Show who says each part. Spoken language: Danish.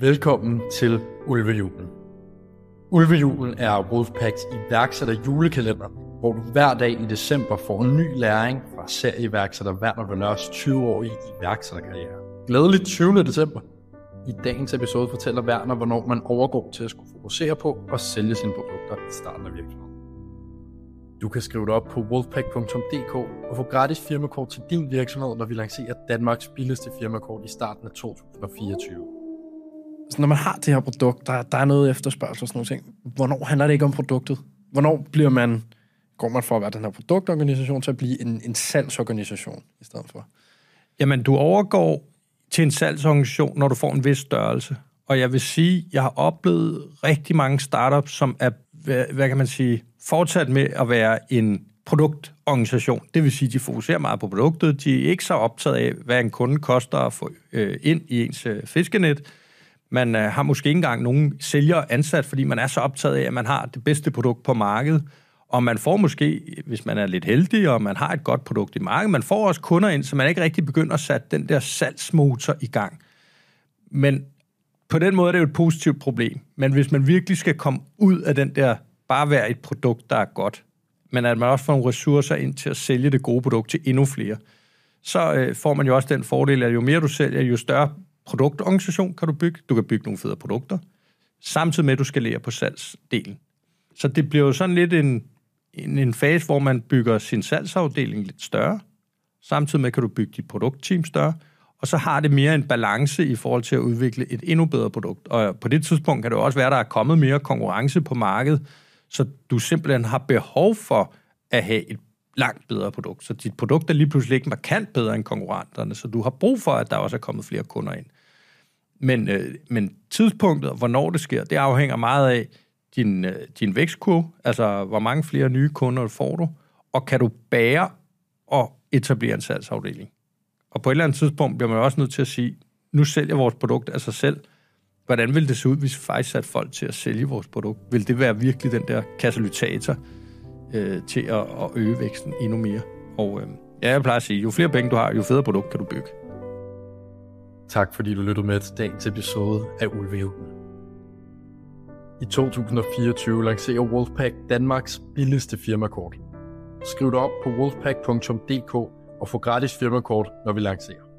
Speaker 1: Velkommen til Ulvejulen. Ulvejulen er Wolfpacks iværksætter julekalender, hvor du hver dag i december får en ny læring fra serieværksætter Werner Venørs 20-årige iværksætterkarriere. Glædeligt 20. december. I dagens episode fortæller Werner, hvornår man overgår til at skulle fokusere på og sælge sine produkter i starten af virksomheden. Du kan skrive dig op på wolfpack.dk og få gratis firmakort til din virksomhed, når vi lancerer Danmarks billigste firmakort i starten af 2024.
Speaker 2: Så når man har det her produkt, der, der er noget efterspørgsel og sådan noget ting, hvornår handler det ikke om produktet? Hvornår bliver man, går man fra at være den her produktorganisation til at blive en, en salgsorganisation i stedet for?
Speaker 3: Jamen, du overgår til en salgsorganisation, når du får en vis størrelse. Og jeg vil sige, jeg har oplevet rigtig mange startups, som er, hvad, hvad kan man sige, fortsat med at være en produktorganisation. Det vil sige, de fokuserer meget på produktet. De er ikke så optaget af, hvad en kunde koster at få øh, ind i ens øh, fiskenet. Man øh, har måske ikke engang nogen sælger ansat, fordi man er så optaget af, at man har det bedste produkt på markedet. Og man får måske, hvis man er lidt heldig, og man har et godt produkt i markedet, man får også kunder ind, så man ikke rigtig begynder at sætte den der salgsmotor i gang. Men på den måde er det jo et positivt problem. Men hvis man virkelig skal komme ud af den der, bare være et produkt, der er godt, men at man også får nogle ressourcer ind til at sælge det gode produkt til endnu flere, så øh, får man jo også den fordel, at jo mere du sælger, jo større produktorganisation kan du bygge. Du kan bygge nogle federe produkter, samtidig med, at du skalerer på salgsdelen. Så det bliver jo sådan lidt en, en, en fase, hvor man bygger sin salgsafdeling lidt større, samtidig med, kan du bygge dit produktteam større, og så har det mere en balance i forhold til at udvikle et endnu bedre produkt. Og på det tidspunkt kan det jo også være, at der er kommet mere konkurrence på markedet, så du simpelthen har behov for at have et langt bedre produkt. Så dit produkt er lige pludselig ikke markant bedre end konkurrenterne, så du har brug for, at der også er kommet flere kunder ind. Men, øh, men tidspunktet, hvornår det sker, det afhænger meget af din, øh, din vækstkurve, altså hvor mange flere nye kunder får du, og kan du bære og etablere en salgsafdeling. Og på et eller andet tidspunkt bliver man også nødt til at sige, nu sælger vores produkt af sig selv. Hvordan vil det se ud, hvis vi faktisk satte folk til at sælge vores produkt? Vil det være virkelig den der katalysator øh, til at, at øge væksten endnu mere? Og øh, ja, jeg plejer at sige, jo flere penge du har, jo federe produkt kan du bygge.
Speaker 1: Tak fordi du lyttede med til dagens episode af Ulvehjulpen. I 2024 lancerer Wolfpack Danmarks billigste firmakort. Skriv dig op på wolfpack.dk og få gratis firmakort, når vi lancerer.